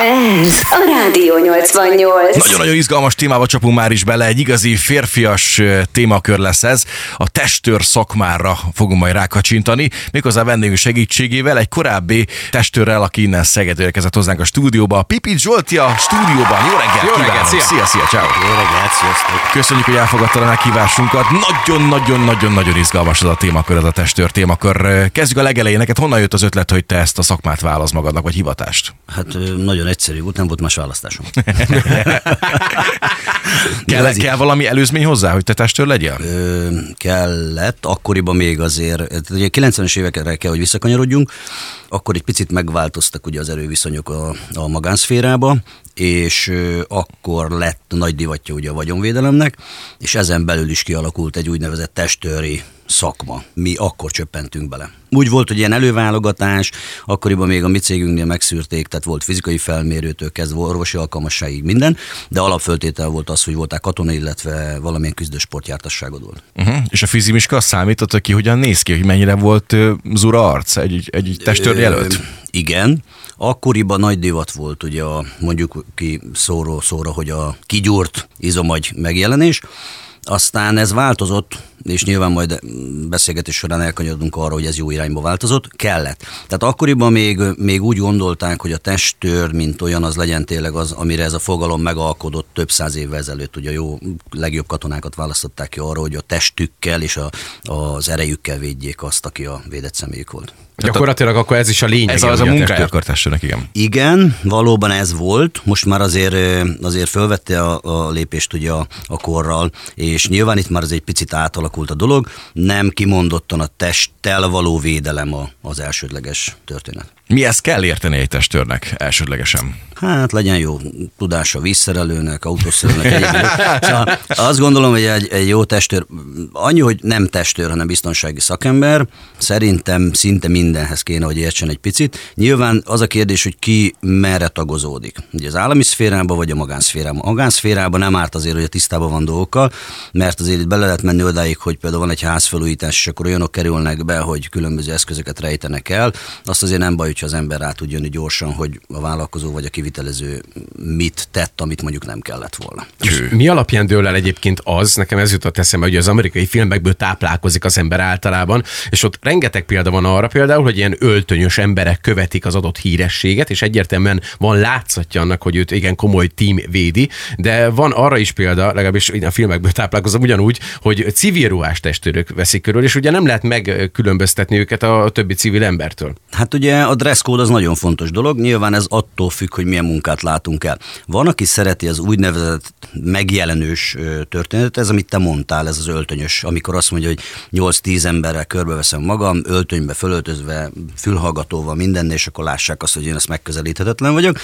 Ez a Rádió 88. Nagyon-nagyon izgalmas témába csapunk már is bele, egy igazi férfias témakör lesz ez. A testőr szakmára fogunk majd rákacsintani, méghozzá vendégünk segítségével, egy korábbi testőrrel, aki innen Szegedről érkezett hozzánk a stúdióba. Pipi Zsolti a stúdióban. Jó reggelt, Jó reggelt, szia. szia, szia, ciao. Jó reggelt, sziasztok! Köszönjük, hogy elfogadtad a meghívásunkat. Nagyon-nagyon-nagyon-nagyon izgalmas ez a témakör, ez a testőr témakör. Kezdjük a legelején. Neked honnan jött az ötlet, hogy te ezt a szakmát válasz magadnak, vagy hivatást? Hát nagyon egyszerű volt, nem volt más választásom. Kell, Igazi. kell valami előzmény hozzá, hogy te testőr legyél? Ö, kellett, akkoriban még azért, tehát ugye 90-es évekre kell, hogy visszakanyarodjunk, akkor egy picit megváltoztak ugye az erőviszonyok a, a magánszférába, és ö, akkor lett nagy divatja ugye a vagyonvédelemnek, és ezen belül is kialakult egy úgynevezett testőri szakma. Mi akkor csöppentünk bele. Úgy volt, hogy ilyen előválogatás, akkoriban még a mi cégünknél megszűrték, tehát volt fizikai felmérőtől kezdve orvosi alkalmasságig minden, de alapföltétel volt az, hogy voltál katona, illetve valamilyen küzdősportjártasságod volt. Uh-huh. És a fizimiska azt számította ki, hogyan néz ki, hogy mennyire volt uh, zura arc egy, egy, egy testőr jelölt? Ö, igen. Akkoriban nagy divat volt ugye a, mondjuk ki szóról szóra, hogy a kigyúrt izomagy megjelenés. Aztán ez változott, és nyilván majd beszélgetés során elkanyarodunk arra, hogy ez jó irányba változott, kellett. Tehát akkoriban még, még úgy gondolták, hogy a testőr, mint olyan, az legyen tényleg az, amire ez a fogalom megalkodott több száz évvel ezelőtt. Ugye jó, legjobb katonákat választották ki arra, hogy a testükkel és a, az erejükkel védjék azt, aki a védett személyük volt. Gyakorlatilag akkor ez is a lényeg. Ez az a munkája akar testőrnek, igen. Igen, valóban ez volt. Most már azért, azért fölvette a, a lépést ugye a, a korral, és nyilván itt már ez egy picit átalakult a dolog. Nem kimondottan a testtel való védelem a, az elsődleges történet. Mihez kell érteni egy testőrnek elsődlegesen? Hát legyen jó tudása vízszerelőnek, autószerelőnek. Szóval azt gondolom, hogy egy, egy jó testőr, annyi, hogy nem testőr, hanem biztonsági szakember, szerintem szinte mindenhez kéne, hogy értsen egy picit. Nyilván az a kérdés, hogy ki merre tagozódik. Ugye az állami szférában vagy a magánszférában. A magánszférában nem árt azért, hogy a tisztában van dolgokkal, mert azért itt bele lehet menni odáig, hogy például van egy házfelújítás, és akkor olyanok kerülnek be, hogy különböző eszközöket rejtenek el. Azt azért nem baj, hogyha az ember rá tud jönni gyorsan, hogy a vállalkozó vagy a kivitelező mit tett, amit mondjuk nem kellett volna. Mi alapján dől el egyébként az, nekem ez jutott eszembe, hogy az amerikai filmekből táplálkozik az ember általában, és ott rengeteg példa van arra például, hogy ilyen öltönyös emberek követik az adott hírességet, és egyértelműen van látszatja annak, hogy őt igen komoly tím védi, de van arra is példa, legalábbis a filmekből táplálkozom ugyanúgy, hogy civil ruhás testőrök veszik körül, és ugye nem lehet megkülönböztetni őket a többi civil embertől. Hát ugye a dresscode az nagyon fontos dolog, nyilván ez attól függ, hogy milyen munkát látunk el. Van, aki szereti az úgynevezett megjelenős történetet, ez amit te mondtál, ez az öltönyös, amikor azt mondja, hogy 8-10 emberrel körbeveszem magam, öltönybe fölöltözve, fülhallgatóval, mindenne, és akkor lássák azt, hogy én ezt megközelíthetetlen vagyok.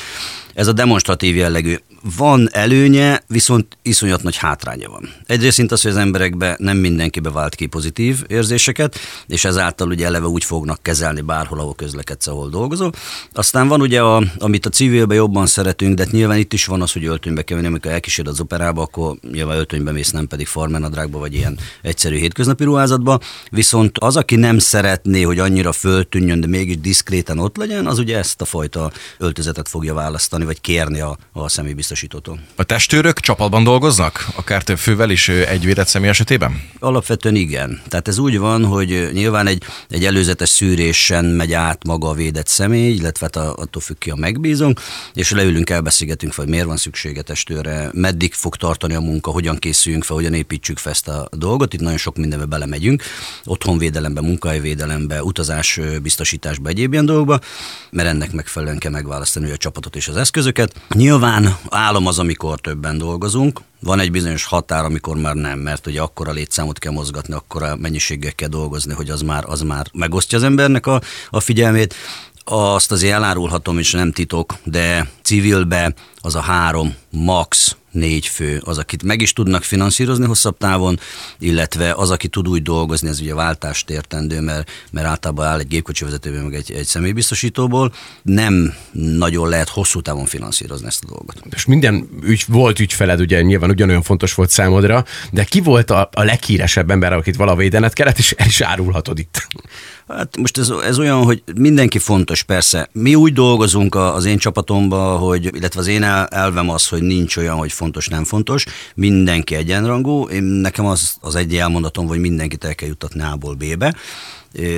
Ez a demonstratív jellegű. Van előnye, viszont iszonyat nagy hátránya van. Egyrészt az, hogy az emberekbe nem mindenkibe vált ki pozitív érzéseket, és ezáltal ugye eleve úgy fognak kezelni bárhol, ahol közlekedsz, ahol dolgozol. Aztán van ugye, a, amit a civilbe jobban szeretünk, de nyilván itt is van az, hogy öltönybe kell menni, amikor elkíséred az operába, akkor nyilván öltönybe mész, nem pedig farmenadrágba, vagy ilyen egyszerű hétköznapi ruházatba. Viszont az, aki nem szeretné, hogy annyira föltűnjön, de mégis diszkréten ott legyen, az ugye ezt a fajta öltözetet fogja választani, vagy kérni a, a személybiztosítótól. A testőrök csapatban dolgoznak? Akár több fővel is egy védett személy esetében? Alapvetően igen. Tehát ez úgy van, hogy nyilván egy, egy előzetes szűrésen megy át maga a védett személy, illetve hát a- attól függ ki a megbízunk, és leülünk, elbeszélgetünk hogy miért van szüksége testőre, meddig fog tartani a munka, hogyan készüljünk fel, hogyan építsük fel ezt a dolgot. Itt nagyon sok mindenbe belemegyünk, otthonvédelembe, munkahelyvédelembe, utazás biztosításba, egyéb ilyen dolgokba, mert ennek megfelelően kell megválasztani a csapatot és az eszközöket. Nyilván álom az, amikor többen dolgozunk, van egy bizonyos határ, amikor már nem, mert ugye akkora létszámot kell mozgatni, akkora mennyiséggel kell dolgozni, hogy az már, az már megosztja az embernek a, a figyelmét. Azt azért elárulhatom, és nem titok, de civilbe az a három, max négy fő, az, akit meg is tudnak finanszírozni hosszabb távon, illetve az, aki tud úgy dolgozni, ez ugye váltást értendő, mert, mert általában áll egy gépkocsi vezetőből, meg egy, egy személybiztosítóból, nem nagyon lehet hosszú távon finanszírozni ezt a dolgot. És minden ügy, volt ügyfeled, ugye nyilván ugyanolyan fontos volt számodra, de ki volt a, a leghíresebb ember, akit vala védened kellett, és el is árulhatod itt. Hát most ez, ez olyan, hogy mindenki fontos, persze. Mi úgy dolgozunk az én csapatomban, hogy, illetve az én elvem az, hogy nincs olyan, hogy fontos, nem fontos, mindenki egyenrangú, én, nekem az, az egy elmondatom, hogy mindenkit el kell juttatni A-ból B-be,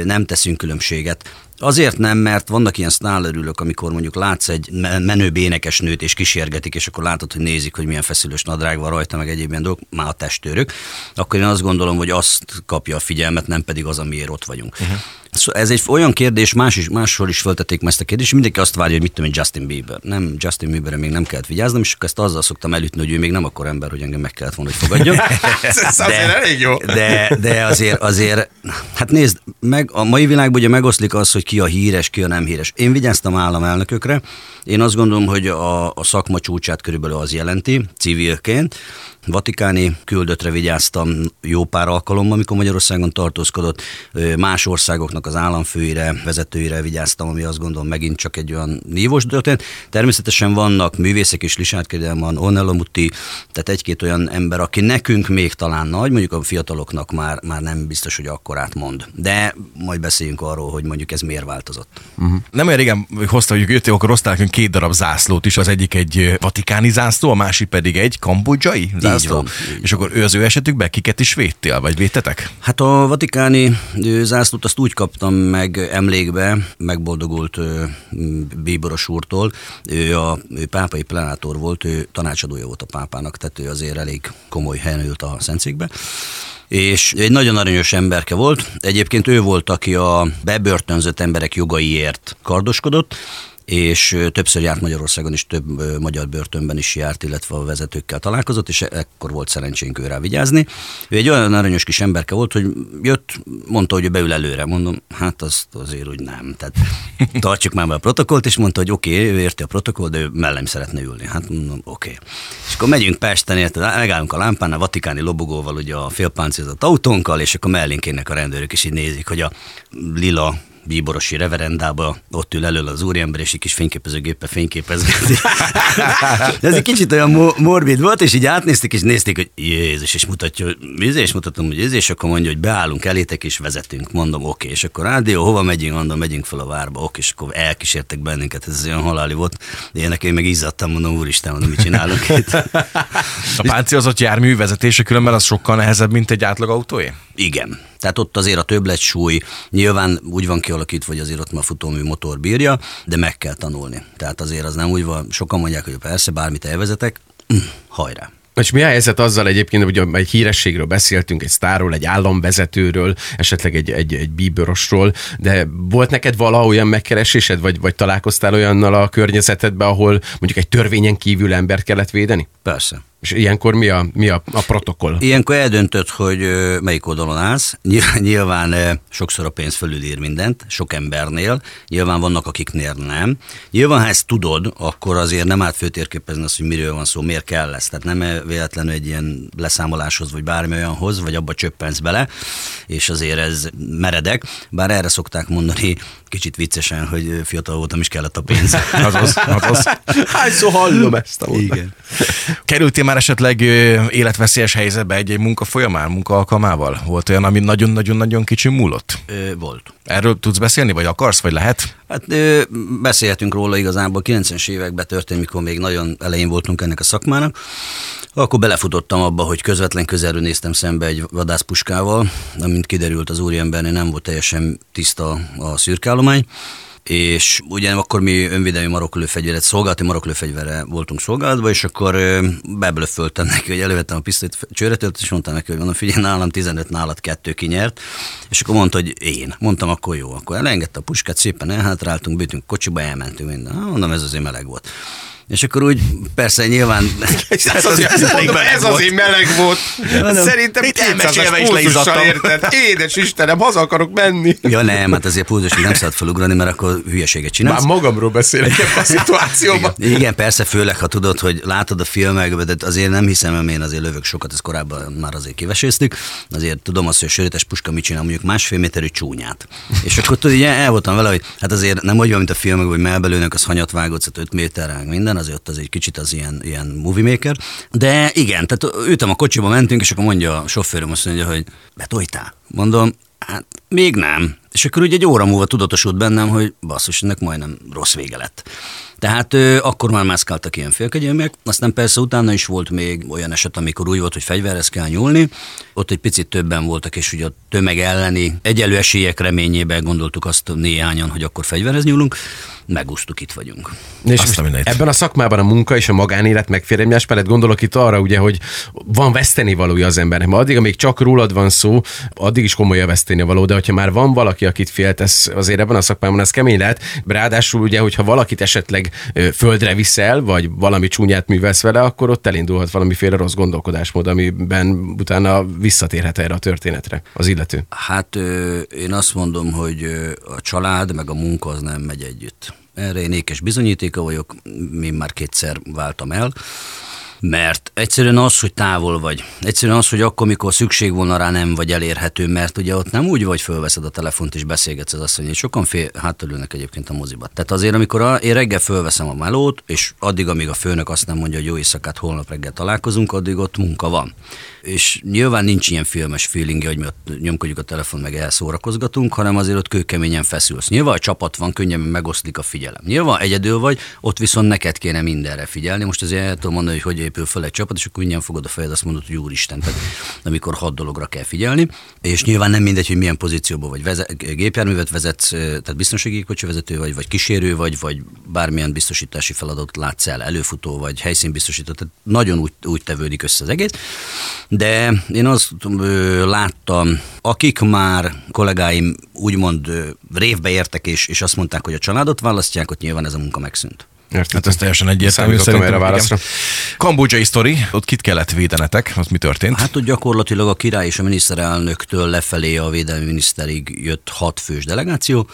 nem teszünk különbséget. Azért nem, mert vannak ilyen sználerülök, amikor mondjuk látsz egy menő bénekes nőt, és kísérgetik, és akkor látod, hogy nézik, hogy milyen feszülős nadrág van rajta, meg egyéb ilyen dolgok, már a testőrök, akkor én azt gondolom, hogy azt kapja a figyelmet, nem pedig az, amiért ott vagyunk. Uh-huh. Ez egy olyan kérdés, más is, máshol is feltették meg ezt a kérdést, mindenki azt várja, hogy mit tudom, Justin Bieber. Nem, Justin Bieberre még nem kellett vigyáznom, és ezt azzal szoktam elütni, hogy ő még nem akkor ember, hogy engem meg kellett volna, hogy fogadjon. ez de, azért elég jó. De, de azért, azért, hát nézd, meg, a mai világban ugye megoszlik az, hogy ki a híres, ki a nem híres. Én vigyáztam államelnökökre, én azt gondolom, hogy a, a szakma csúcsát körülbelül az jelenti, civilként, Vatikáni küldöttre vigyáztam jó pár alkalommal, amikor Magyarországon tartózkodott, más országoknak az államfőire, vezetőire vigyáztam, ami azt gondolom megint csak egy olyan nívós történet. Természetesen vannak művészek is, Lisát van, Onello Mutti, tehát egy-két olyan ember, aki nekünk még talán nagy, mondjuk a fiataloknak már, már nem biztos, hogy akkorát mond. De majd beszéljünk arról, hogy mondjuk ez miért változott. Uh-huh. Nem olyan régen hozta, hogy jöttél, akkor hoztál nekünk két darab zászlót is, az egyik egy vatikáni zászló, a másik pedig egy kambodzsai zászló Van, és akkor ő az ő esetükben kiket is védtél, vagy védtetek? Hát a vatikáni zászlót azt úgy kaptam meg emlékbe, megboldogult Bíboros úrtól. Ő a ő pápai plenátor volt, ő tanácsadója volt a pápának, tehát ő azért elég komoly helyen ült a Szentszékbe és egy nagyon aranyos emberke volt. Egyébként ő volt, aki a bebörtönzött emberek jogaiért kardoskodott, és többször járt Magyarországon is, több magyar börtönben is járt, illetve a vezetőkkel találkozott, és ekkor volt szerencsénk őre vigyázni. Ő egy olyan aranyos kis emberke volt, hogy jött, mondta, hogy ő beül előre. Mondom, hát azt azért úgy nem. Tehát tartsuk már be a protokollt, és mondta, hogy oké, okay, ő érti a protokoll, de ő mellem szeretne ülni. Hát mondom, oké. Okay. És akkor megyünk Pesten, érted, megállunk a lámpán, a vatikáni lobogóval, ugye a félpáncézott autónkkal, és akkor mellénk a rendőrök, és így nézik, hogy a lila bíborosi reverendába, ott ül elől az úriember, és egy kis fényképezőgéppe fényképezgeti. ez egy kicsit olyan morbid volt, és így átnézték, és nézték, hogy Jézus, és mutatja, hogy izé, és mutatom, hogy ez, és akkor mondja, hogy beállunk elétek, és vezetünk. Mondom, oké, okay. és akkor rádió, hova megyünk, mondom, megyünk fel a várba, oké, és akkor elkísértek bennünket, ez olyan haláli volt. Én nekem meg izzadtam, mondom, úristen, mondom, mit csinálunk itt. A páncélozott jármű vezetése különben az sokkal nehezebb, mint egy átlag autóé? Igen. Tehát ott azért a többlet-súly nyilván úgy van kialakítva, hogy azért ott már futómű motor bírja, de meg kell tanulni. Tehát azért az nem úgy van, sokan mondják, hogy persze bármit elvezetek, hajrá. És mi a helyzet azzal egyébként, hogy egy hírességről beszéltünk, egy sztárról, egy államvezetőről, esetleg egy, egy, egy bíborosról, de volt neked vala olyan megkeresésed, vagy, vagy találkoztál olyannal a környezetedben, ahol mondjuk egy törvényen kívül embert kellett védeni? Persze. És ilyenkor mi a, mi a, a protokoll? Ilyenkor eldöntött, hogy melyik oldalon állsz. Nyilván sokszor a pénz fölülír mindent, sok embernél. Nyilván vannak, akiknél nem. Nyilván, ha ezt tudod, akkor azért nem át főtérképezni azt, hogy miről van szó, miért kell lesz. Tehát nem véletlenül egy ilyen leszámoláshoz, vagy bármi olyanhoz, vagy abba csöppensz bele, és azért ez meredek. Bár erre szokták mondani kicsit viccesen, hogy fiatal voltam, is kellett a pénz. azaz, azaz. Hányszor hallom ezt a Igen. Kerültél már esetleg életveszélyes helyzetbe egy-egy munka folyamán, munka alkalmával? Volt olyan, ami nagyon-nagyon-nagyon kicsi múlott? Ö, volt. Erről tudsz beszélni, vagy akarsz, vagy lehet? Hát ö, beszélhetünk róla igazából. 90-es években történt, mikor még nagyon elején voltunk ennek a szakmának. Akkor belefutottam abba, hogy közvetlen közelről néztem szembe egy vadászpuskával, amint kiderült az úriembernél nem volt teljesen tiszta a szürkállomány, és ugye akkor mi önvédelmi maroklőfegyveret, szolgálati maroklőfegyverre voltunk szolgálatban, és akkor beblöföltem neki, hogy elővettem a pisztolyt csőretőt, és mondtam neki, hogy mondom, figyelj, nálam 15, nálad kettő kinyert, és akkor mondta, hogy én. Mondtam, akkor jó. Akkor elengedte a puskát, szépen elhátráltunk, bőtünk kocsiba, elmentünk minden. Mondom, ez azért meleg volt. És akkor úgy, persze nyilván... ez, az, ez, mondom, ez azért meleg volt. Mondom, Szerintem 200-as pulzussal érted. Édes Istenem, haza akarok menni. Ja nem, hát azért pulzus nem szabad felugrani, mert akkor hülyeséget csinálsz. Már magamról beszélek ebben a szituációban. Igen, igen, persze, főleg, ha tudod, hogy látod a filmekben, de azért nem hiszem, hogy én azért lövök sokat, ezt korábban már azért kiveséztük. Azért tudom azt, hogy a sörétes puska mit csinál, mondjuk másfél méterű csúnyát. És akkor tudod, ugye el voltam vele, hogy hát azért nem úgy van, mint a filmekben, hogy melbelőnek, az hanyat vágott, 5 méter, minden, azért ott az egy kicsit az ilyen, ilyen movie maker. De igen, tehát ültem a kocsiba, mentünk, és akkor mondja a sofőröm azt mondja, hogy betoltál? Mondom, hát még nem. És akkor ugye egy óra múlva tudatosult bennem, hogy basszus, ennek majdnem rossz vége lett. Tehát ö, akkor már mászkáltak ilyen félkegyelmek, aztán persze utána is volt még olyan eset, amikor úgy volt, hogy fegyverhez kell nyúlni, ott egy picit többen voltak, és ugye a tömeg elleni egyelő esélyek reményében gondoltuk azt néhányan, hogy akkor fegyverhez nyúlunk, megúsztuk, itt vagyunk. És Azt most a mindenit. ebben a szakmában a munka és a magánélet megfér egymás mellett gondolok itt arra, ugye, hogy van veszteni valója az embernek. Ma addig, amíg csak rólad van szó, addig is komoly a veszteni való, de hogyha már van valaki, akit féltesz, azért ebben a szakmában ez kemény lehet. Ráadásul ugye, hogyha valakit esetleg földre viszel, vagy valami csúnyát művelsz vele, akkor ott elindulhat valamiféle rossz gondolkodásmód, amiben utána visszatérhet erre a történetre az illető. Hát ö, én azt mondom, hogy a család meg a munka az nem megy együtt. Erre én ékes bizonyítéka vagyok, én már kétszer váltam el, mert egyszerűen az, hogy távol vagy, egyszerűen az, hogy akkor, mikor szükség volna rá, nem vagy elérhető, mert ugye ott nem úgy vagy, fölveszed a telefont és beszélgetsz az asszony, sokan fél, hátulülnek egyébként a moziba. Tehát azért, amikor a, én reggel fölveszem a melót, és addig, amíg a főnök azt nem mondja, hogy jó éjszakát, holnap reggel találkozunk, addig ott munka van. És nyilván nincs ilyen filmes feelingje, hogy mi ott nyomkodjuk a telefon, meg elszórakozgatunk, hanem azért ott kőkeményen feszülsz. Nyilván a csapat van, könnyebben megoszlik a figyelem. Nyilván egyedül vagy, ott viszont neked kéne mindenre figyelni. Most azért el tudom mondani, hogy hogy épül fel egy csapat, és akkor könnyen fogod a fejed, azt mondod, hogy úristen, tehát amikor hat dologra kell figyelni. És nyilván nem mindegy, hogy milyen pozícióban vagy vezet, gépjárművet vezetsz, tehát biztonsági kocsi vezető vagy, vagy kísérő vagy, vagy bármilyen biztosítási feladatot látsz el, előfutó vagy helyszínbiztosító, tehát nagyon úgy, úgy tevődik össze az egész. De én azt ö, láttam, akik már kollégáim úgymond ö, révbe értek, és, és azt mondták, hogy a családot választják, ott nyilván ez a munka megszűnt. Érted? Hát ez teljesen egyértelmű. Szerintem, erre a igen. válaszra. Kambodzsai sztori, ott kit kellett védenetek, az mi történt? Hát ott gyakorlatilag a király és a miniszterelnöktől lefelé a védelmi miniszterig jött hat fős delegáció.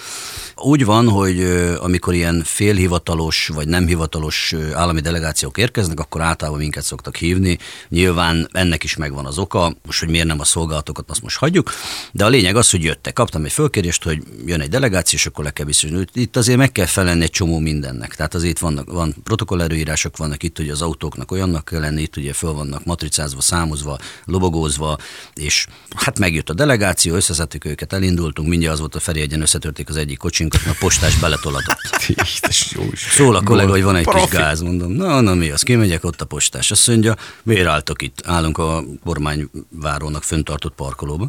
Úgy van, hogy amikor ilyen félhivatalos vagy nem hivatalos állami delegációk érkeznek, akkor általában minket szoktak hívni. Nyilván ennek is megvan az oka, most hogy miért nem a szolgálatokat, azt most hagyjuk. De a lényeg az, hogy jöttek. Kaptam egy fölkérést, hogy jön egy delegáció, és akkor le kell bizonyítani. Itt azért meg kell felelni egy csomó mindennek. Tehát azért vannak, van protokollerőírások, vannak itt, hogy az autóknak olyannak kell lenni, itt ugye föl vannak matricázva, számozva, lobogózva, és hát megjött a delegáció, összeszedtük őket, elindultunk, mindjárt az volt a Feri egyen összetörték az egyik kocsinkat, a postás beletolatott. Szól a kollega, hogy van egy kis Profi. gáz, mondom, na, na mi az, kimegyek, ott a postás. Azt mondja, miért álltok itt? Állunk a kormányvárónak föntartott parkolóba.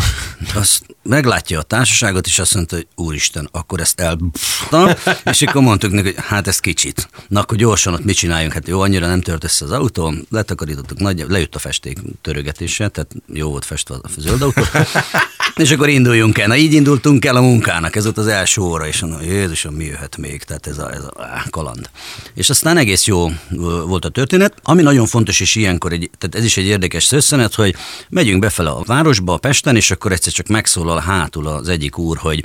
Azt meglátja a társaságot, és azt mondta, hogy úristen, akkor ezt el... és akkor mondtuk neki, hogy hát ez kicsit. Na akkor gyorsan ott mit csináljunk? Hát jó, annyira nem tört össze az autó, letakarítottuk, nagy, lejött a festék törögetése, tehát jó volt festve a zöld autó. És akkor induljunk el. Na így indultunk el a munkának, ez volt az első óra, és mondom, Jézusom, mi jöhet még? Tehát ez a, ez a kaland. És aztán egész jó volt a történet. Ami nagyon fontos, és ilyenkor, egy, tehát ez is egy érdekes szösszenet, hogy megyünk befele a városba, a Pesten, és akkor egyszer csak megszólal hátul az egyik úr, hogy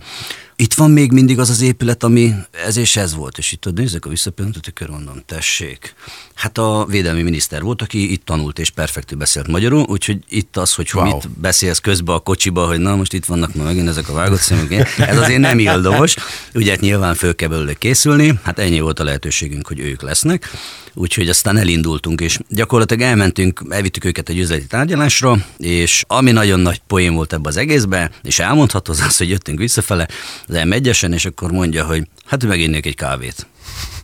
itt van még mindig az az épület, ami ez és ez volt. És itt nézzek a visszapillantó mondom, tessék. Hát a védelmi miniszter volt, aki itt tanult és perfektül beszélt magyarul, úgyhogy itt az, hogy Wow. mit beszélsz közbe a kocsiba, hogy na most itt vannak ma megint ezek a vágott szemek, ez azért nem ildomos. Ugye hát nyilván föl kell belőle készülni, hát ennyi volt a lehetőségünk, hogy ők lesznek. Úgyhogy aztán elindultunk, és gyakorlatilag elmentünk, elvittük őket egy üzleti tárgyalásra, és ami nagyon nagy poén volt ebbe az egészbe, és elmondható az az, hogy jöttünk visszafele az M1-esen, és akkor mondja, hogy hát meginnék egy kávét.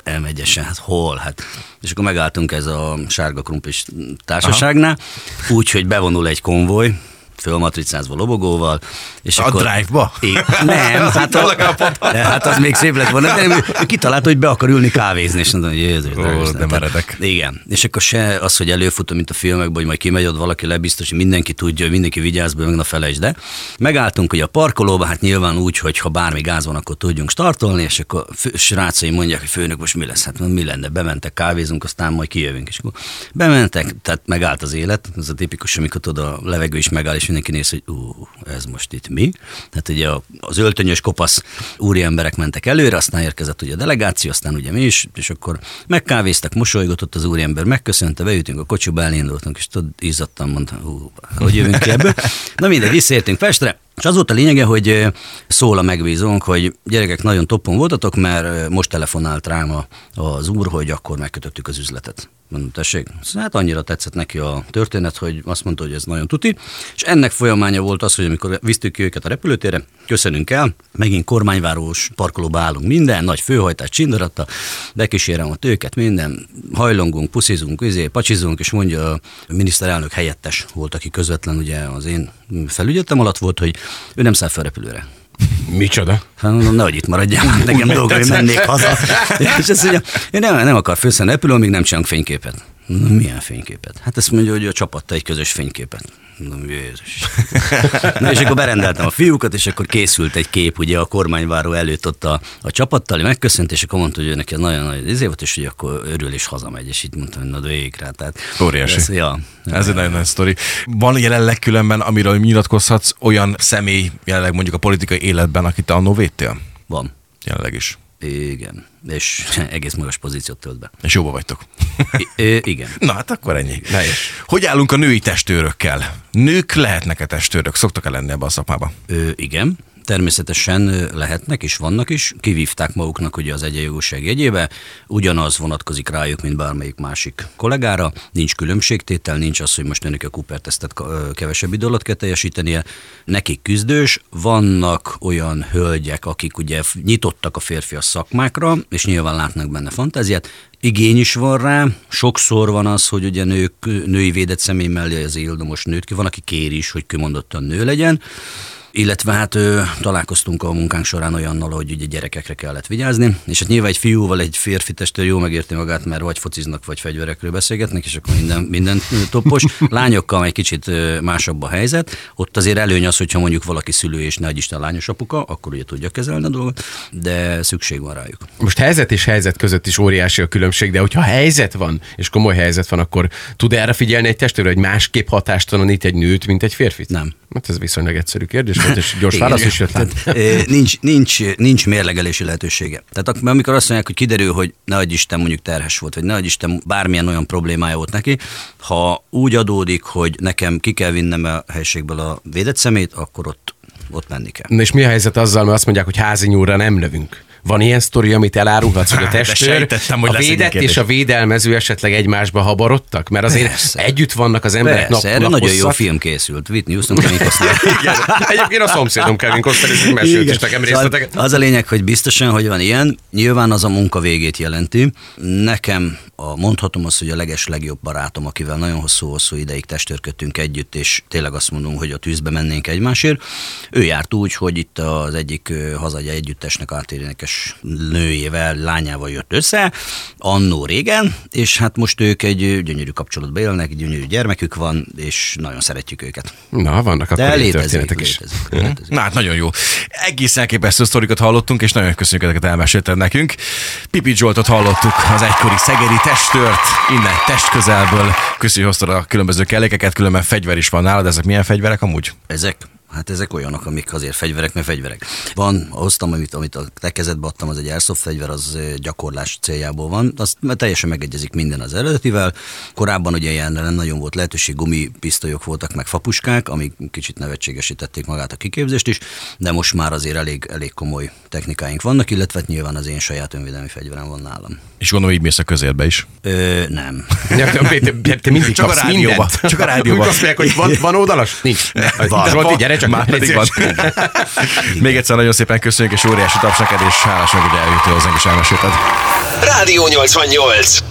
M1-esen, hát hol? Hát. És akkor megálltunk ez a sárga krumplis társaságnál, úgyhogy bevonul egy konvoj, fölmatricázva lobogóval. És A drive-ba? É, nem, hát, a, hát az még szép lett volna, de nem, ő, kitalálta, hogy be akar ülni kávézni, és mondom, hogy Jézus, Ó, de Tehát- meredek. Igen, és akkor se az, hogy előfutom, mint a filmekben, hogy majd kimegy ott valaki lebiztos, hogy mindenki tudja, hogy mindenki vigyáz be, meg na felejtsd, de megálltunk ugye a parkolóba, hát nyilván úgy, hogy ha bármi gáz van, akkor tudjunk startolni, és akkor fő, srácaim mondják, hogy főnök, most mi lesz? Hát mi lenne? Bementek, kávézunk, aztán majd kijövünk. És akkor bementek, tehát megállt az élet, ez a tipikus, amikor tudod, a levegő is megáll, és mindenki néz, hogy ú, ez most itt mi? Tehát ugye az öltönyös kopasz úri emberek mentek előre, aztán érkezett ugye a delegáció, aztán ugye mi is, és akkor megkávéztak, mosolygott ott az úriember, megköszönte, beütünk a kocsiba, elindultunk, és tudod, izzadtan mondta, hú, hogy jövünk ki ebből. Na mindegy, visszaértünk Pestre, és az volt a lényege, hogy szól a megbízónk, hogy gyerekek, nagyon toppon voltatok, mert most telefonált rám az úr, hogy akkor megkötöttük az üzletet. Mondom, tessék, Szóval hát annyira tetszett neki a történet, hogy azt mondta, hogy ez nagyon tuti, és ennek folyamánya volt az, hogy amikor visztük ki őket a repülőtérre, köszönünk el, megint kormányváros parkolóba állunk, minden, nagy főhajtás, csindaratta, bekísérem ott őket, minden, hajlongunk, puszizunk, izé, pacsizunk, és mondja a miniszterelnök helyettes volt, aki közvetlen ugye az én felügyetem alatt volt, hogy ő nem száll fel a repülőre. Micsoda? Hát mondom, nehogy itt maradjál, nekem dolgom, hogy mennék haza. És azt mondja, én nem, nem akar főszen repülő, még nem csinálunk fényképet. Na, milyen fényképet? Hát ezt mondja, hogy a csapatta egy közös fényképet. Mondom, Jézus. Na, és akkor berendeltem a fiúkat, és akkor készült egy kép ugye a kormányváró előtt ott a, a csapattal, megköszönt, és akkor mondta, hogy ő neki nagyon nagy izé volt, és hogy akkor örül és hazamegy, és itt mondtam, hogy na végig rá. Tehát, Óriási. Ez, ja, Ez egy nagyon nagy sztori. Van jelenleg különben, amiről nyilatkozhatsz, olyan személy jelenleg mondjuk a politikai életben, akit te annó védtél? van. Jelenleg is. Igen. És egész magas pozíciót tölt be. És jóba vagytok. I- igen. Na hát akkor ennyi. Na és? Hogy állunk a női testőrökkel? Nők lehetnek-e testőrök? Szoktak-e lenni ebbe a szakmában? Ö, igen, természetesen lehetnek és vannak is, kivívták maguknak ugye az egyenjogúság jegyébe, ugyanaz vonatkozik rájuk, mint bármelyik másik kollégára, nincs különbségtétel, nincs az, hogy most önök a Cooper tesztet kevesebb idő alatt kell teljesítenie, nekik küzdős, vannak olyan hölgyek, akik ugye nyitottak a férfias szakmákra, és nyilván látnak benne fantáziát, Igény is van rá, sokszor van az, hogy ugye nők, női védett személy mellé az ildomos nőt ki, van, aki kéri is, hogy kimondottan nő legyen, illetve hát ö, találkoztunk a munkánk során olyannal, hogy ugye gyerekekre kellett vigyázni, és hát nyilván egy fiúval egy férfi testőr jó megérti magát, mert vagy fociznak, vagy fegyverekről beszélgetnek, és akkor minden, minden ö, toppos. Lányokkal egy kicsit másabb a helyzet. Ott azért előny az, hogyha mondjuk valaki szülő és nagy Isten lányos apuka, akkor ugye tudja kezelni a dolgot, de szükség van rájuk. Most helyzet és helyzet között is óriási a különbség, de hogyha helyzet van, és komoly helyzet van, akkor tud erre figyelni egy testőr, hogy másképp hatástalanít egy nőt, mint egy férfit? Nem. Hát ez viszonylag egyszerű kérdés és gyors Igen. válasz is jött. Tehát, eh, nincs, nincs, nincs mérlegelési lehetősége. Tehát amikor azt mondják, hogy kiderül, hogy ne Isten mondjuk terhes volt, vagy ne Isten bármilyen olyan problémája volt neki, ha úgy adódik, hogy nekem ki kell vinnem a helységből a védett szemét, akkor ott, ott menni kell. Na és mi a helyzet azzal, mert azt mondják, hogy házi nyúlra nem lövünk? Van ilyen sztori, amit elárulhatsz, hogy a testőr, hogy a védett és a védelmező esetleg egymásba habarodtak? Mert azért Persze. együtt vannak az emberek Persze, nap, erre nagyon jó film készült. Whitney Houston, Kevin Costner. Igen. Egyébként a szomszédom Kevin Costner mesélt is nekem Szóval részleteket. Az a lényeg, hogy biztosan, hogy van ilyen, nyilván az a munka végét jelenti. Nekem a, mondhatom azt, hogy a leges legjobb barátom, akivel nagyon hosszú-hosszú ideig testőrködtünk együtt, és tényleg azt mondom, hogy a tűzbe mennénk egymásért. Ő járt úgy, hogy itt az egyik ö, hazagya együttesnek átérénekes nőjével, lányával jött össze, annó régen, és hát most ők egy gyönyörű kapcsolatban élnek, gyönyörű gyermekük van, és nagyon szeretjük őket. Na, vannak akkor De létezik, történetek is. létezik, létezik. Na hát nagyon jó. Egészen elképesztő sztorikat hallottunk, és nagyon köszönjük ezeket elmesélted nekünk. Pipi Zsoltot hallottuk, az egykori szegedi testőrt, innen testközelből. Köszönjük, hogy hoztad a különböző kellékeket, különben fegyver is van nálad, ezek milyen fegyverek amúgy? Ezek? Hát ezek olyanok, amik azért fegyverek, mert fegyverek. Van, hoztam, amit, amit a te kezedbe adtam, az egy airsoft fegyver, az ö, gyakorlás céljából van. Azt mert teljesen megegyezik minden az eredetivel. Korábban ugye ilyen nem nagyon volt lehetőség, gumipisztolyok voltak, meg fapuskák, amik kicsit nevetségesítették magát a kiképzést is, de most már azért elég, elég komoly technikáink vannak, illetve hát nyilván az én saját önvédelmi fegyverem van nálam. És gondolom, így mész a közérbe is. Ö, nem. Te, te, te, te mindig Csak a rádióba. Csak a rádióba. Azt mondják, hogy van, van oldalas? Nincs. Van. Zsolti, gyere csak. Már pedig van. Még egyszer nagyon szépen köszönjük, és óriási taps neked, és hálás meg, hogy eljöttél hozzánk, és elmesélted. Rádió 88.